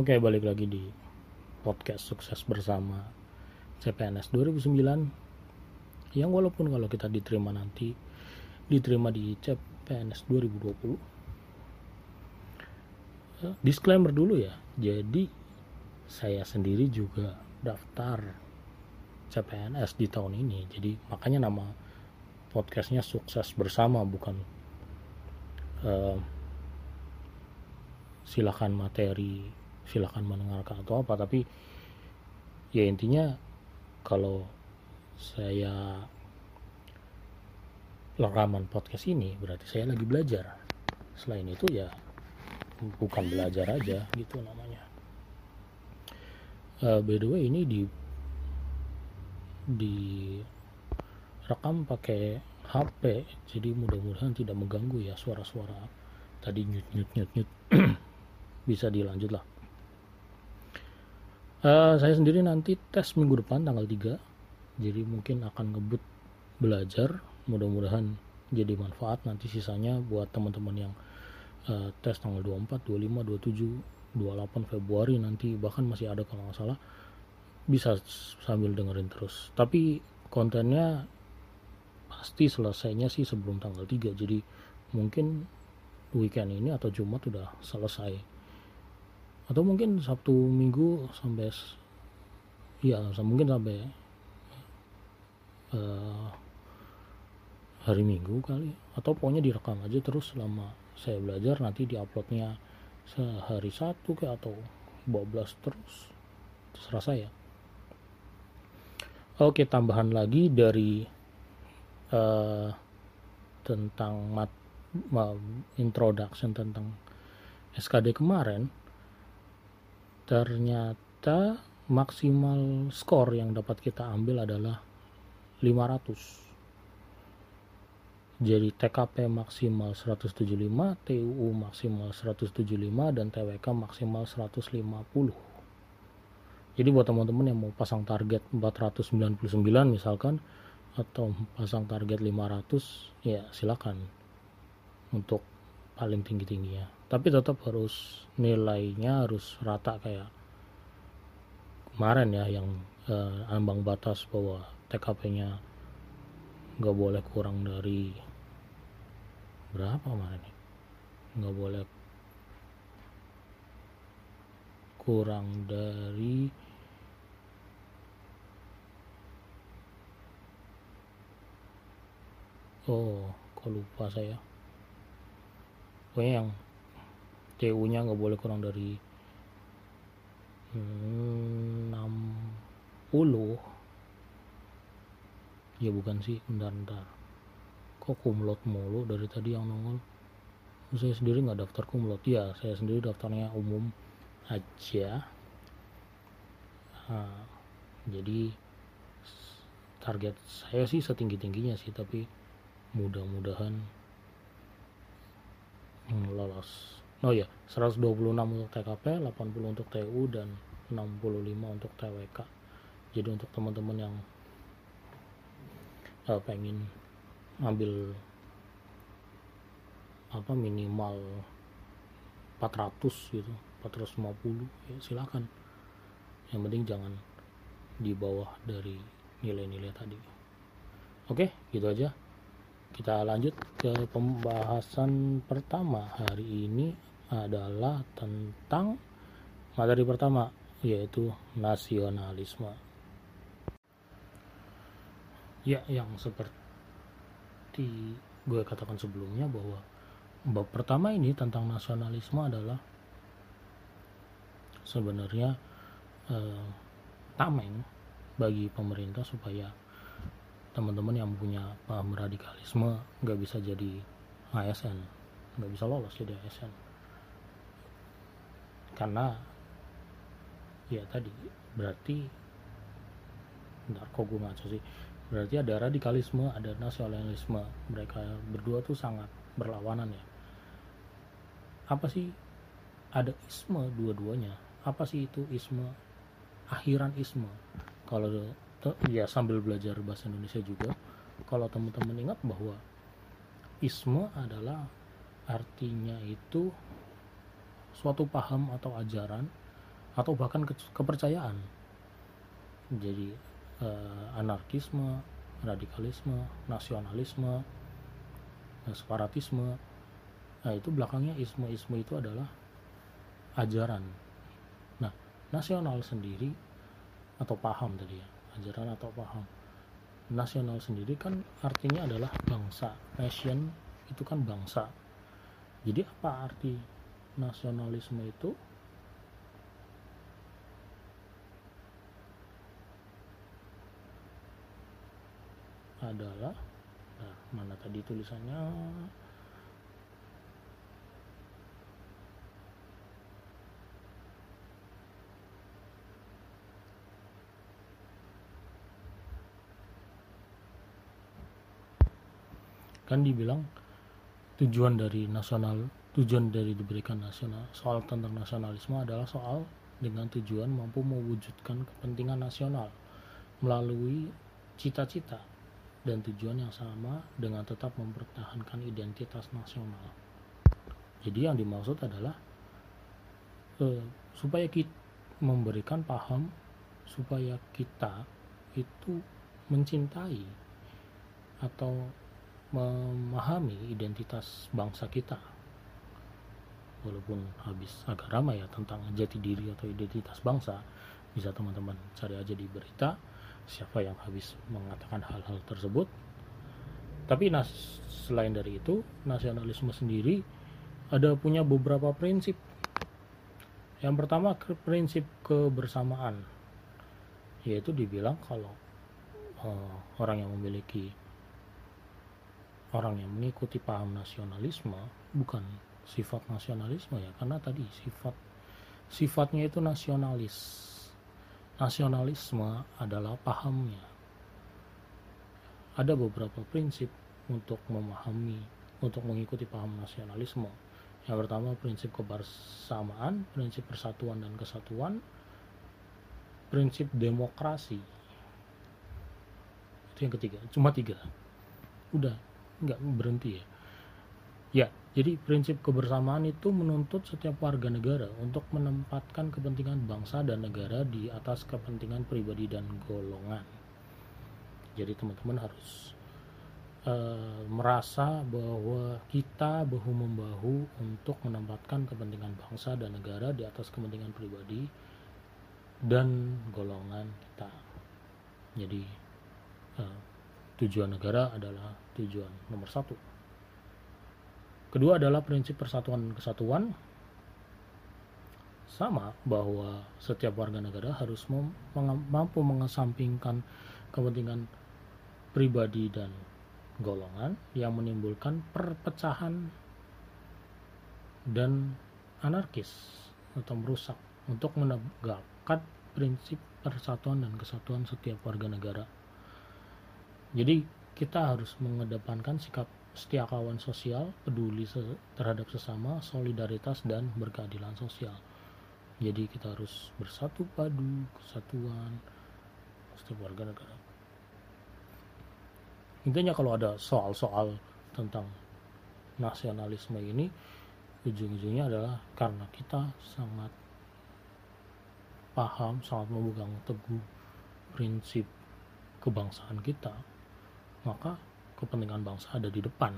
Oke, balik lagi di podcast sukses bersama CPNS 2009 yang walaupun kalau kita diterima nanti diterima di CPNS 2020 Eh, disclaimer dulu ya. Jadi saya sendiri juga daftar CPNS di tahun ini. Jadi makanya nama podcastnya sukses bersama bukan eh, silakan materi silakan mendengarkan atau apa tapi ya intinya kalau saya rekaman podcast ini berarti saya lagi belajar. Selain itu ya bukan belajar aja gitu namanya. Uh, by the way ini di di rekam pakai HP jadi mudah-mudahan tidak mengganggu ya suara-suara tadi nyut nyut nyut nyut bisa dilanjut lah uh, saya sendiri nanti tes minggu depan tanggal 3 jadi mungkin akan ngebut belajar. Mudah-mudahan jadi manfaat. Nanti sisanya buat teman-teman yang uh, tes tanggal 24, 25, 27, 28 Februari nanti bahkan masih ada kalau nggak salah bisa sambil dengerin terus. Tapi kontennya pasti selesainya sih sebelum tanggal 3 jadi mungkin weekend ini atau Jumat udah selesai atau mungkin Sabtu Minggu sampai ya mungkin sampai uh, hari Minggu kali. Atau pokoknya direkam aja terus selama saya belajar nanti diuploadnya sehari satu ke atau 12 terus. Terserah saya. Oke tambahan lagi dari uh, tentang mat, introduction tentang SKD kemarin ternyata maksimal skor yang dapat kita ambil adalah 500 jadi TKP maksimal 175, TUU maksimal 175 dan TWK maksimal 150. Jadi buat teman-teman yang mau pasang target 499 misalkan atau pasang target 500 ya silakan untuk paling tinggi-tingginya. Tapi tetap harus nilainya harus rata kayak kemarin ya yang eh, ambang batas bahwa TKP-nya nggak boleh kurang dari berapa kemarin nih nggak boleh kurang dari oh kok lupa saya pokoknya yang TU nya nggak boleh kurang dari hmm, 60 ya bukan sih bentar bentar. Kok kumlot mulu dari tadi yang nongol? Saya sendiri nggak daftar kumlot. Ya saya sendiri daftarnya umum aja. Nah, jadi target saya sih setinggi tingginya sih tapi mudah-mudahan lolos. Oh ya 126 untuk TKP 80 untuk TU dan 65 untuk TWK jadi untuk teman-teman yang uh, pengen ngambil apa minimal 400 gitu 450 ya silakan. Yang penting jangan di bawah dari nilai-nilai tadi. Oke gitu aja kita lanjut ke pembahasan pertama. Hari ini adalah tentang materi pertama yaitu nasionalisme. Ya yang seperti gue katakan sebelumnya bahwa bab pertama ini tentang nasionalisme adalah sebenarnya eh, tameng bagi pemerintah supaya teman-teman yang punya paham radikalisme nggak bisa jadi ASN nggak bisa lolos jadi ASN karena ya tadi berarti ntar kok gue ngaco sih? Berarti ada radikalisme ada nasionalisme. Mereka berdua tuh sangat berlawanan ya. Apa sih ada isme dua-duanya? Apa sih itu isme akhiran isme? Kalau ya sambil belajar bahasa Indonesia juga. Kalau teman-teman ingat bahwa isme adalah artinya itu suatu paham atau ajaran atau bahkan ke kepercayaan. Jadi eh, anarkisme radikalisme nasionalisme separatisme nah itu belakangnya isme-isme itu adalah ajaran. Nah nasional sendiri atau paham tadi ya ajaran atau paham. Nasional sendiri kan artinya adalah bangsa. Nation itu kan bangsa. Jadi apa arti nasionalisme itu? Adalah nah, mana tadi tulisannya kan dibilang tujuan dari nasional tujuan dari diberikan nasional soal tentang nasionalisme adalah soal dengan tujuan mampu mewujudkan kepentingan nasional melalui cita-cita dan tujuan yang sama dengan tetap mempertahankan identitas nasional. Jadi yang dimaksud adalah eh, supaya kita memberikan paham supaya kita itu mencintai atau memahami identitas bangsa kita. Walaupun habis agak ramai ya tentang jati diri atau identitas bangsa bisa teman-teman cari aja di berita siapa yang habis mengatakan hal-hal tersebut. Tapi nas selain dari itu nasionalisme sendiri ada punya beberapa prinsip. Yang pertama prinsip kebersamaan yaitu dibilang kalau uh, orang yang memiliki orang yang mengikuti paham nasionalisme bukan sifat nasionalisme ya karena tadi sifat sifatnya itu nasionalis. Nasionalisme adalah pahamnya. Ada beberapa prinsip untuk memahami untuk mengikuti paham nasionalisme. Yang pertama prinsip kebersamaan prinsip persatuan dan kesatuan prinsip demokrasi. Itu yang ketiga cuma tiga. Udah nggak berhenti ya. Ya jadi prinsip kebersamaan itu menuntut setiap warga negara untuk menempatkan kepentingan bangsa dan negara di atas kepentingan pribadi dan golongan. Jadi teman-teman harus uh, merasa bahwa kita bahu membahu untuk menempatkan kepentingan bangsa dan negara di atas kepentingan pribadi dan golongan kita. Jadi uh, tujuan negara adalah tujuan nomor satu. Kedua adalah prinsip persatuan kesatuan. Sama bahwa setiap warga negara harus mampu mengesampingkan kepentingan pribadi dan golongan yang menimbulkan perpecahan dan anarkis atau merusak untuk menegakkan prinsip persatuan dan kesatuan setiap warga negara jadi kita harus mengedepankan sikap setia kawan sosial, peduli terhadap sesama, solidaritas dan berkeadilan sosial. Jadi kita harus bersatu padu, kesatuan setiap warga negara. Intinya kalau ada soal-soal tentang nasionalisme ini, ujung-ujungnya adalah karena kita sangat paham, sangat memegang teguh prinsip kebangsaan kita, maka kepentingan bangsa ada di depan.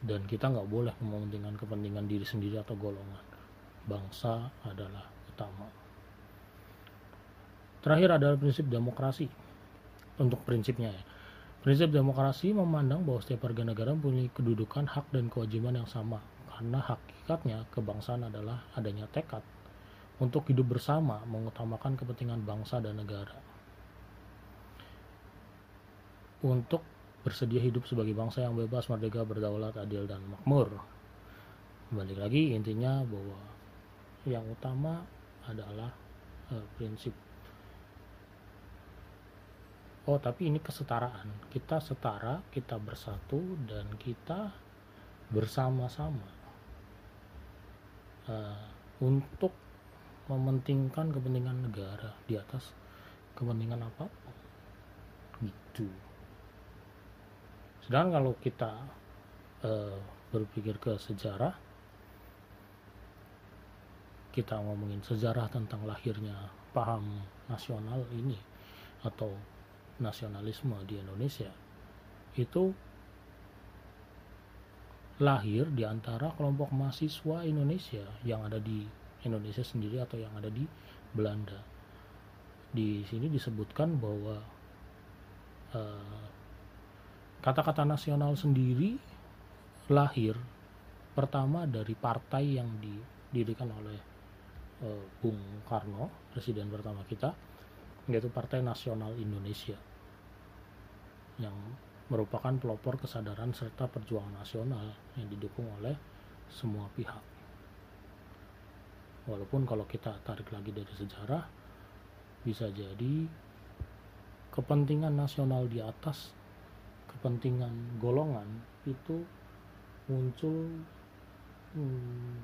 Dan kita nggak boleh mementingkan kepentingan diri sendiri atau golongan. Bangsa adalah utama. Terakhir adalah prinsip demokrasi. Untuk prinsipnya ya. Prinsip demokrasi memandang bahwa setiap warga negara mempunyai kedudukan hak dan kewajiban yang sama. Karena hakikatnya kebangsaan adalah adanya tekad untuk hidup bersama mengutamakan kepentingan bangsa dan negara untuk bersedia hidup sebagai bangsa yang bebas, merdeka, berdaulat, adil, dan makmur. Balik lagi intinya bahwa yang utama adalah uh, prinsip Oh, tapi ini kesetaraan. Kita setara, kita bersatu, dan kita bersama-sama uh, untuk mementingkan kepentingan negara di atas kepentingan apa pun. Gitu. Sedangkan kalau kita e, berpikir ke sejarah, kita ngomongin sejarah tentang lahirnya paham nasional ini atau nasionalisme di Indonesia itu lahir di antara kelompok mahasiswa Indonesia yang ada di Indonesia sendiri atau yang ada di Belanda. Di sini disebutkan bahwa eh, kata-kata nasional sendiri lahir pertama dari partai yang didirikan oleh uh, Bung Karno, presiden pertama kita, yaitu Partai Nasional Indonesia yang merupakan pelopor kesadaran serta perjuangan nasional yang didukung oleh semua pihak. Walaupun kalau kita tarik lagi dari sejarah, bisa jadi kepentingan nasional di atas kepentingan golongan itu muncul hmm,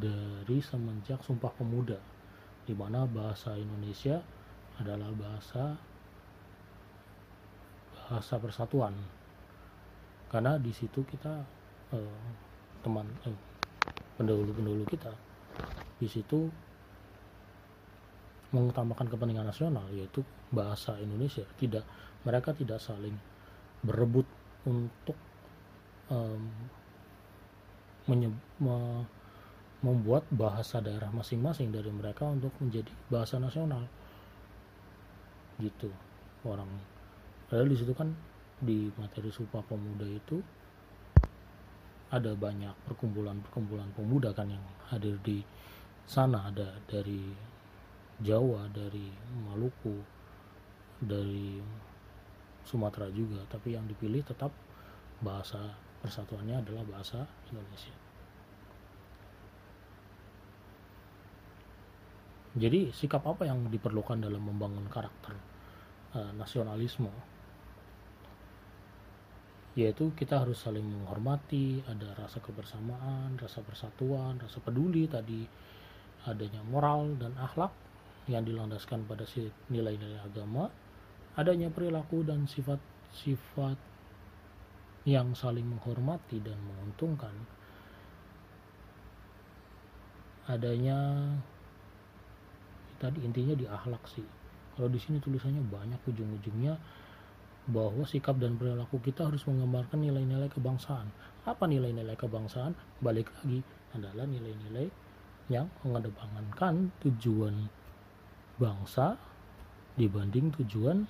dari semenjak Sumpah Pemuda, di mana bahasa Indonesia adalah bahasa bahasa persatuan. Karena di situ kita eh, teman eh, pendahulu-pendahulu kita di situ mengutamakan kepentingan nasional yaitu bahasa Indonesia. Tidak mereka tidak saling berebut untuk um, me- membuat bahasa daerah masing-masing dari mereka untuk menjadi bahasa nasional. Gitu orang Padahal di situ kan di materi Sumpah Pemuda itu ada banyak perkumpulan-perkumpulan pemuda kan yang hadir di sana. Ada dari Jawa, dari Maluku, dari Sumatera juga, tapi yang dipilih tetap bahasa persatuannya adalah bahasa Indonesia. Jadi sikap apa yang diperlukan dalam membangun karakter uh, nasionalisme yaitu kita harus saling menghormati, ada rasa kebersamaan, rasa persatuan, rasa peduli tadi, adanya moral dan akhlak yang dilandaskan pada nilai-nilai agama, adanya perilaku dan sifat-sifat yang saling menghormati dan menguntungkan, adanya tadi intinya di akhlak sih. Kalau di sini tulisannya banyak ujung-ujungnya bahwa sikap dan perilaku kita harus menggambarkan nilai-nilai kebangsaan. Apa nilai-nilai kebangsaan? Balik lagi adalah nilai-nilai yang mengedepankan tujuan bangsa dibanding tujuan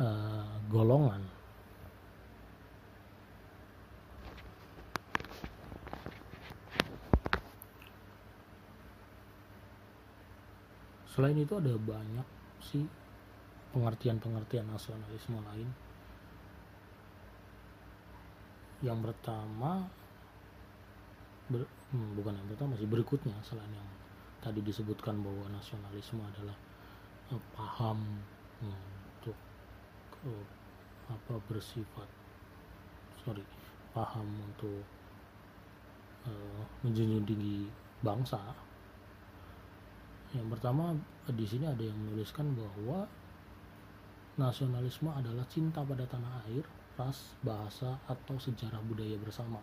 uh, golongan. Selain itu ada banyak sih pengertian-pengertian nasionalisme lain yang pertama ber, hmm, bukan yang pertama sih berikutnya selain yang tadi disebutkan bahwa nasionalisme adalah eh, paham hmm, eh, apa bersifat sorry paham untuk eh, menjunjung tinggi bangsa yang pertama di sini ada yang menuliskan bahwa Nasionalisme adalah cinta pada tanah air, ras, bahasa, atau sejarah budaya bersama.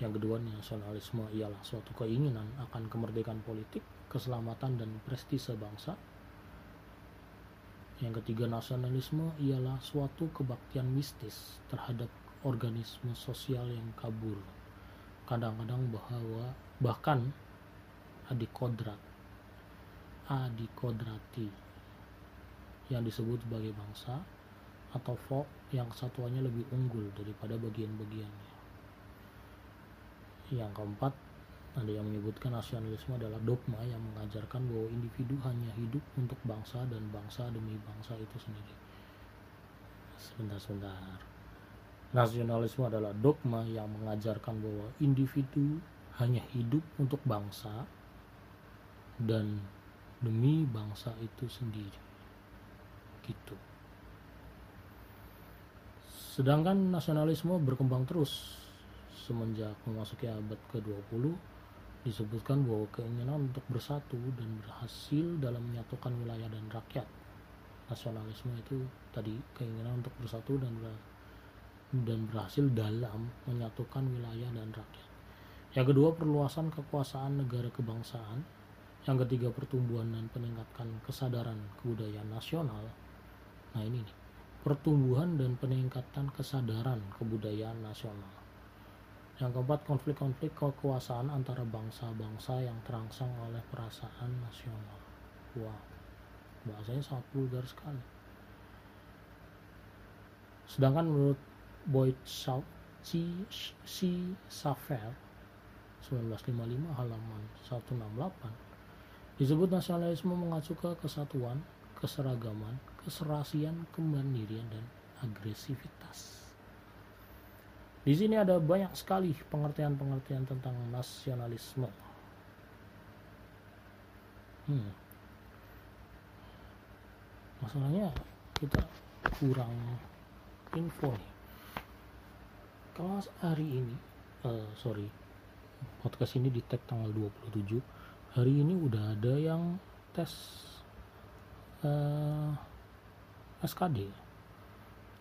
Yang kedua, nasionalisme ialah suatu keinginan akan kemerdekaan politik, keselamatan, dan prestise bangsa. Yang ketiga, nasionalisme ialah suatu kebaktian mistis terhadap organisme sosial yang kabur. Kadang-kadang bahwa bahkan adikodrat, adikodrati yang disebut sebagai bangsa atau folk yang kesatuannya lebih unggul daripada bagian-bagiannya. Yang keempat, ada yang menyebutkan nasionalisme adalah dogma yang mengajarkan bahwa individu hanya hidup untuk bangsa dan bangsa demi bangsa itu sendiri. Sebentar-sebentar. Nasionalisme adalah dogma yang mengajarkan bahwa individu hanya hidup untuk bangsa dan demi bangsa itu sendiri gitu. Sedangkan nasionalisme berkembang terus semenjak memasuki abad ke-20 disebutkan bahwa keinginan untuk bersatu dan berhasil dalam menyatukan wilayah dan rakyat. Nasionalisme itu tadi keinginan untuk bersatu dan ber dan berhasil dalam menyatukan wilayah dan rakyat. yang kedua perluasan kekuasaan negara kebangsaan yang ketiga pertumbuhan dan peningkatan kesadaran kebudayaan nasional nah ini nih pertumbuhan dan peningkatan kesadaran kebudayaan nasional yang keempat konflik-konflik kekuasaan antara bangsa-bangsa yang terangsang oleh perasaan nasional wah bahasanya sangat vulgar sekali sedangkan menurut Boyd C. C. Safer 1955 halaman 168 disebut nasionalisme mengacu ke kesatuan, keseragaman, keserasian, kemandirian dan agresivitas. Di sini ada banyak sekali pengertian-pengertian tentang nasionalisme. Hmm. Masalahnya kita kurang info nih. Kalau hari ini, uh, sorry, podcast ini di tag tanggal 27 hari ini udah ada yang tes uh, eh, SKD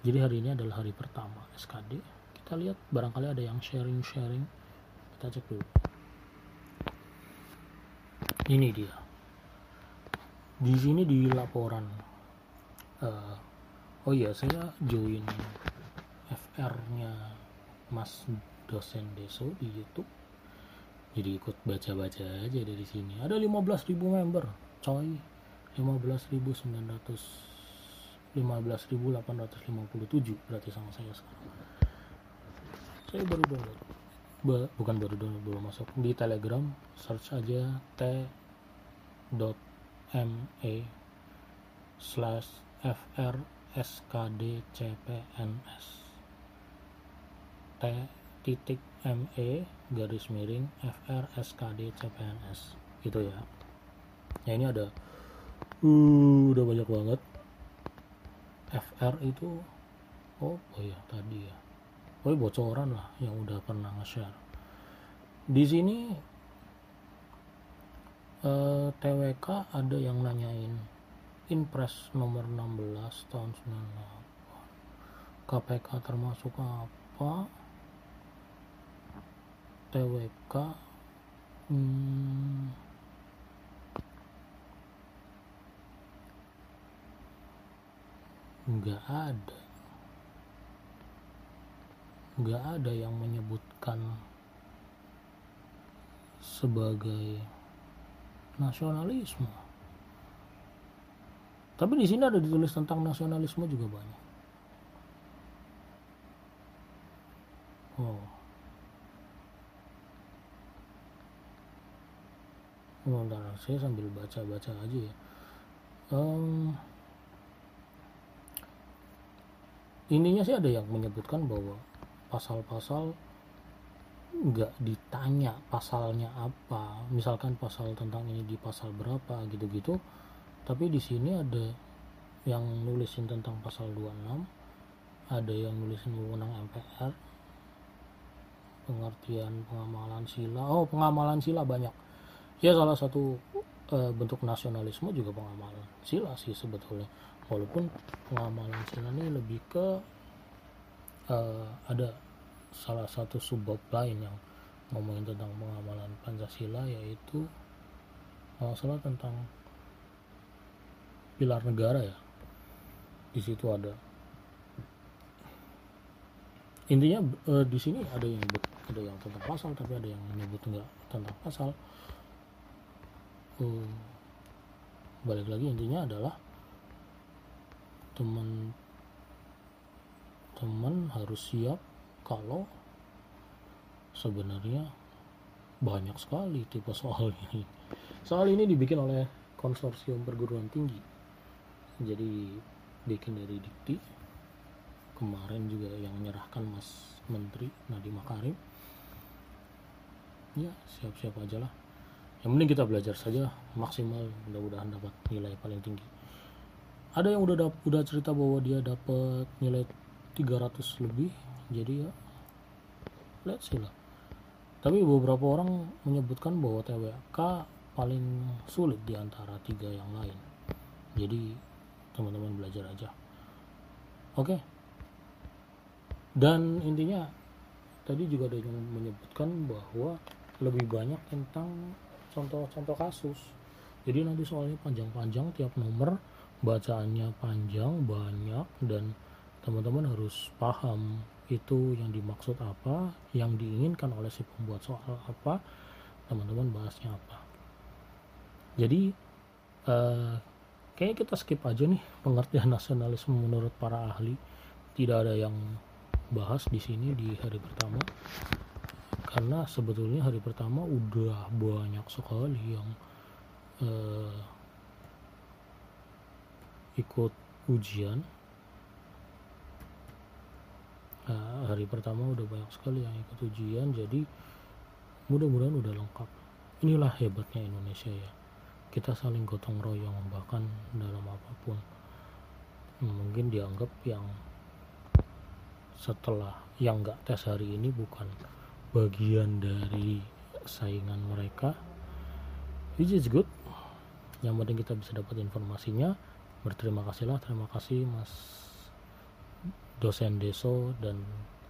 jadi hari ini adalah hari pertama SKD kita lihat barangkali ada yang sharing-sharing. Kita cek dulu. Ini dia. Di sini di laporan uh, oh iya saya join FR nya Mas dosen Deso di YouTube. Jadi ikut baca-baca aja dari sini. Ada 15.000 member coy. 15.900 15.857 berarti sama saya sekarang saya baru download. Ba, bukan baru download baru masuk. Di telegram search aja t.me slash fr skd cpns t titik ME garis miring FR SKD CPNS gitu ya. Ya ini ada uh, udah banyak banget. FR itu oh oh ya tadi ya oh bocoran lah yang udah pernah nge-share. Di sini eh, TWK ada yang nanyain Inpres nomor 16 tahun 98 KPK termasuk apa? TWK hmm, nggak ada nggak ada yang menyebutkan sebagai nasionalisme. Tapi di sini ada ditulis tentang nasionalisme juga banyak. Oh. Sebentar saya sambil baca-baca aja ya. Um, ininya sih ada yang menyebutkan bahwa pasal-pasal nggak ditanya pasalnya apa. Misalkan pasal tentang ini di pasal berapa gitu-gitu. Tapi di sini ada yang nulisin tentang pasal 26 ada yang nulisin wewenang MPR pengertian pengamalan sila. Oh pengamalan sila banyak. Ya salah satu uh, bentuk nasionalisme juga pengamalan sila sih sebetulnya. Walaupun pengamalan sila ini lebih ke uh, ada salah satu subbab lain yang ngomongin tentang pengamalan Pancasila yaitu masalah tentang pilar negara ya. Di situ ada. Intinya uh, di sini ada yang ada yang tentang pasal tapi ada yang menyebut enggak tentang pasal. Uh, balik lagi intinya adalah teman teman harus siap kalau sebenarnya banyak sekali tipe soal ini. Soal ini dibikin oleh konsorsium perguruan tinggi. Jadi bikin dari dikti. Kemarin juga yang menyerahkan mas menteri Nadiem Makarim. Ya siap-siap aja lah. Yang penting kita belajar saja maksimal mudah-mudahan dapat nilai paling tinggi. Ada yang udah udah cerita bahwa dia dapat nilai 300 lebih jadi ya let's see lah. Tapi beberapa orang menyebutkan bahwa TWK paling sulit di antara tiga yang lain. Jadi teman-teman belajar aja. Oke. Dan intinya tadi juga ada yang menyebutkan bahwa lebih banyak tentang contoh-contoh kasus. Jadi nanti soalnya panjang-panjang tiap nomor bacaannya panjang banyak dan teman-teman harus paham itu yang dimaksud apa yang diinginkan oleh si pembuat soal apa teman-teman bahasnya apa. Jadi eh, kayaknya kita skip aja nih pengertian nasionalisme menurut para ahli. Tidak ada yang bahas di sini di hari pertama. Karena sebetulnya hari pertama udah banyak sekali yang uh, ikut ujian nah, hari pertama udah banyak sekali yang ikut ujian jadi mudah-mudahan udah lengkap. Inilah hebatnya Indonesia ya. Kita saling gotong royong bahkan dalam apa pun. Mungkin dianggap yang setelah yang nggak tes hari ini bukan bagian dari saingan mereka. Which is good. Yang penting kita bisa dapat informasinya. Berterima kasihlah. Terima kasih mas dosen Deso dan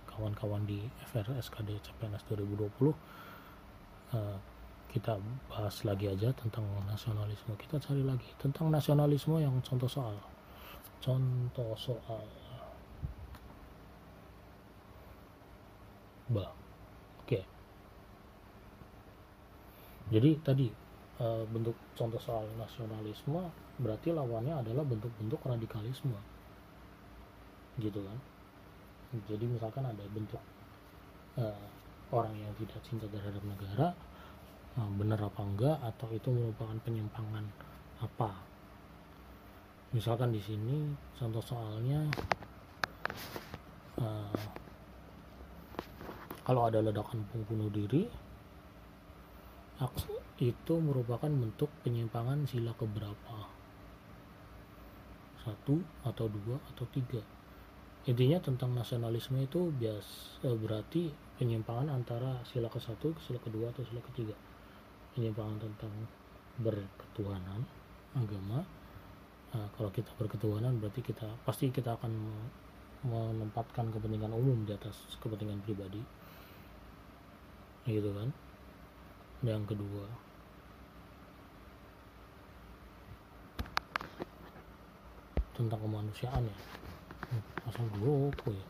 kawan-kawan di FRSKD CPNS 2020 uh, kita bahas lagi aja tentang nasionalisme. Kita cari lagi tentang nasionalisme yang contoh soal. Contoh soal. Bah oke. Okay. jadi tadi uh, bentuk contoh soal nasionalisme berarti lawannya adalah bentuk-bentuk radikalisme gitu kan. Jadi misalkan ada bentuk uh, orang yang tidak cinta terhadap negara uh, benar apa enggak atau itu merupakan penyimpangan apa. Misalkan di sini contoh soalnya uh, kalau ada ledakan bom bunuh diri itu merupakan bentuk penyimpangan sila keberapa. Satu atau dua atau tiga intinya tentang nasionalisme itu bias eh, berarti penyimpangan antara sila ke satu sila kedua atau sila ketiga. Penyimpangan tentang berketuhanan agama nah, kalau kita berketuhanan berarti kita pasti kita akan menempatkan kepentingan umum di atas kepentingan pribadi. Gitu kan? Yang kedua. Tentang kemanusiaan ya hmm, asal dua apa ya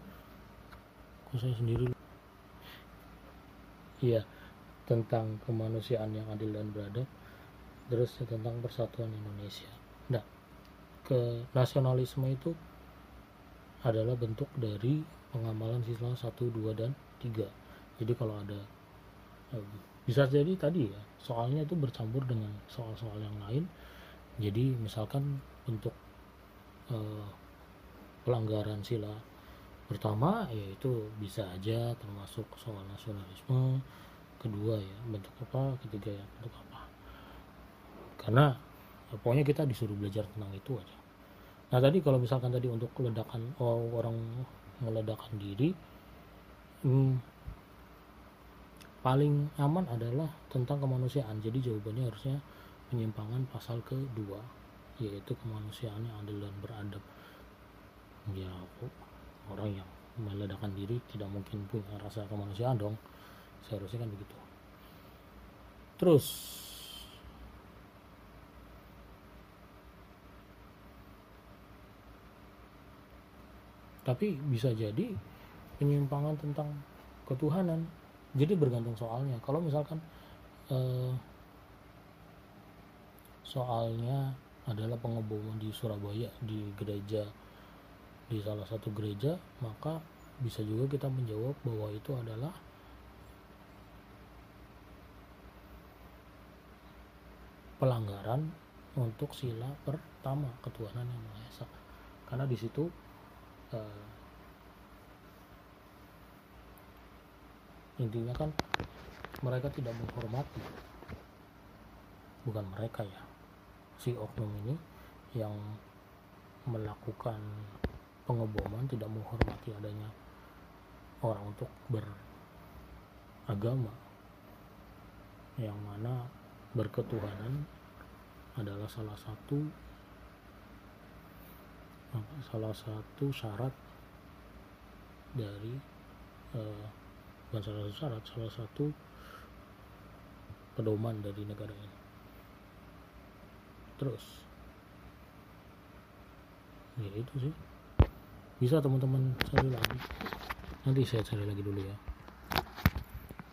kok saya sendiri iya tentang kemanusiaan yang adil dan beradab. Terus tentang persatuan Indonesia. Nah ke nasionalisme itu adalah bentuk dari pengamalan sila 1, 2, dan 3 jadi kalau ada eh, bisa jadi tadi ya soalnya itu bercampur dengan soal-soal yang lain. Jadi misalkan bentuk eh, pelanggaran sila. Pertama yaitu bisa aja termasuk soal nasionalisme. Kedua ya bentuk apa ketiga ya bentuk apa. Karena ya, pokoknya kita disuruh belajar tentang itu aja. Nah tadi kalau misalkan tadi untuk ledakan oh, orang meledakan diri hmm, paling aman adalah tentang kemanusiaan. Jadi jawabannya harusnya penyimpangan pasal kedua yaitu kemanusiaan yang adil dan beradab ya orang yang meledakan diri tidak mungkin punya rasa kemanusiaan dong. Seharusnya kan begitu. Terus tapi bisa jadi penyimpangan tentang ketuhanan jadi bergantung soalnya. Kalau misalkan eh, soalnya adalah pengeboman di Surabaya di gereja di salah satu gereja maka bisa juga kita menjawab bahwa itu adalah pelanggaran untuk sila pertama ketuhanan yang maha esa. Karena di situ uh, intinya kan mereka tidak menghormati bukan mereka ya si oknum ini yang melakukan pengeboman tidak menghormati adanya orang untuk beragama. Yang mana berketuhanan adalah salah satu salah satu syarat dari uh, bukan salah satu syarat salah satu pedoman dari negara ini. Terus ya itu sih bisa teman-teman. Cari lagi. Nanti saya cari lagi dulu ya.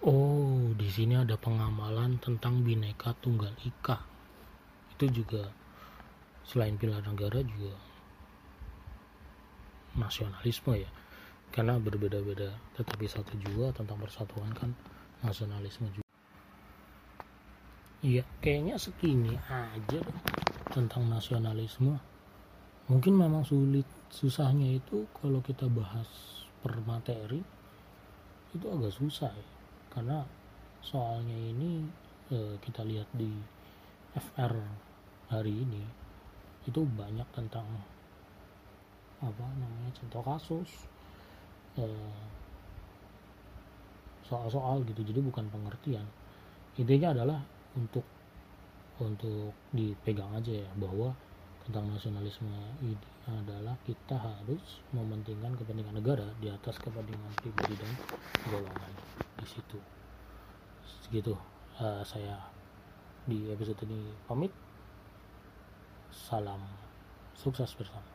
Oh di sini ada pengamalan tentang bineka tunggal ika. Itu juga selain pilar negara juga nasionalisme ya. Karena berbeda-beda. Tetapi satu juga tentang persatuan kan nasionalisme juga. Iya kayaknya segini aja tentang nasionalisme mungkin memang sulit susahnya itu kalau kita bahas per materi itu agak susah ya. Karena soalnya ini eh, kita lihat di FR hari ini itu banyak tentang apa namanya contoh kasus eh, soal-soal gitu. Jadi bukan pengertian. Intinya adalah untuk untuk dipegang aja ya bahwa tentang nasionalisme ini adalah kita harus mementingkan kepentingan negara di atas kepentingan pribadi dan golongan di situ. Segitu uh, saya di episode ini pamit. Salam sukses bersama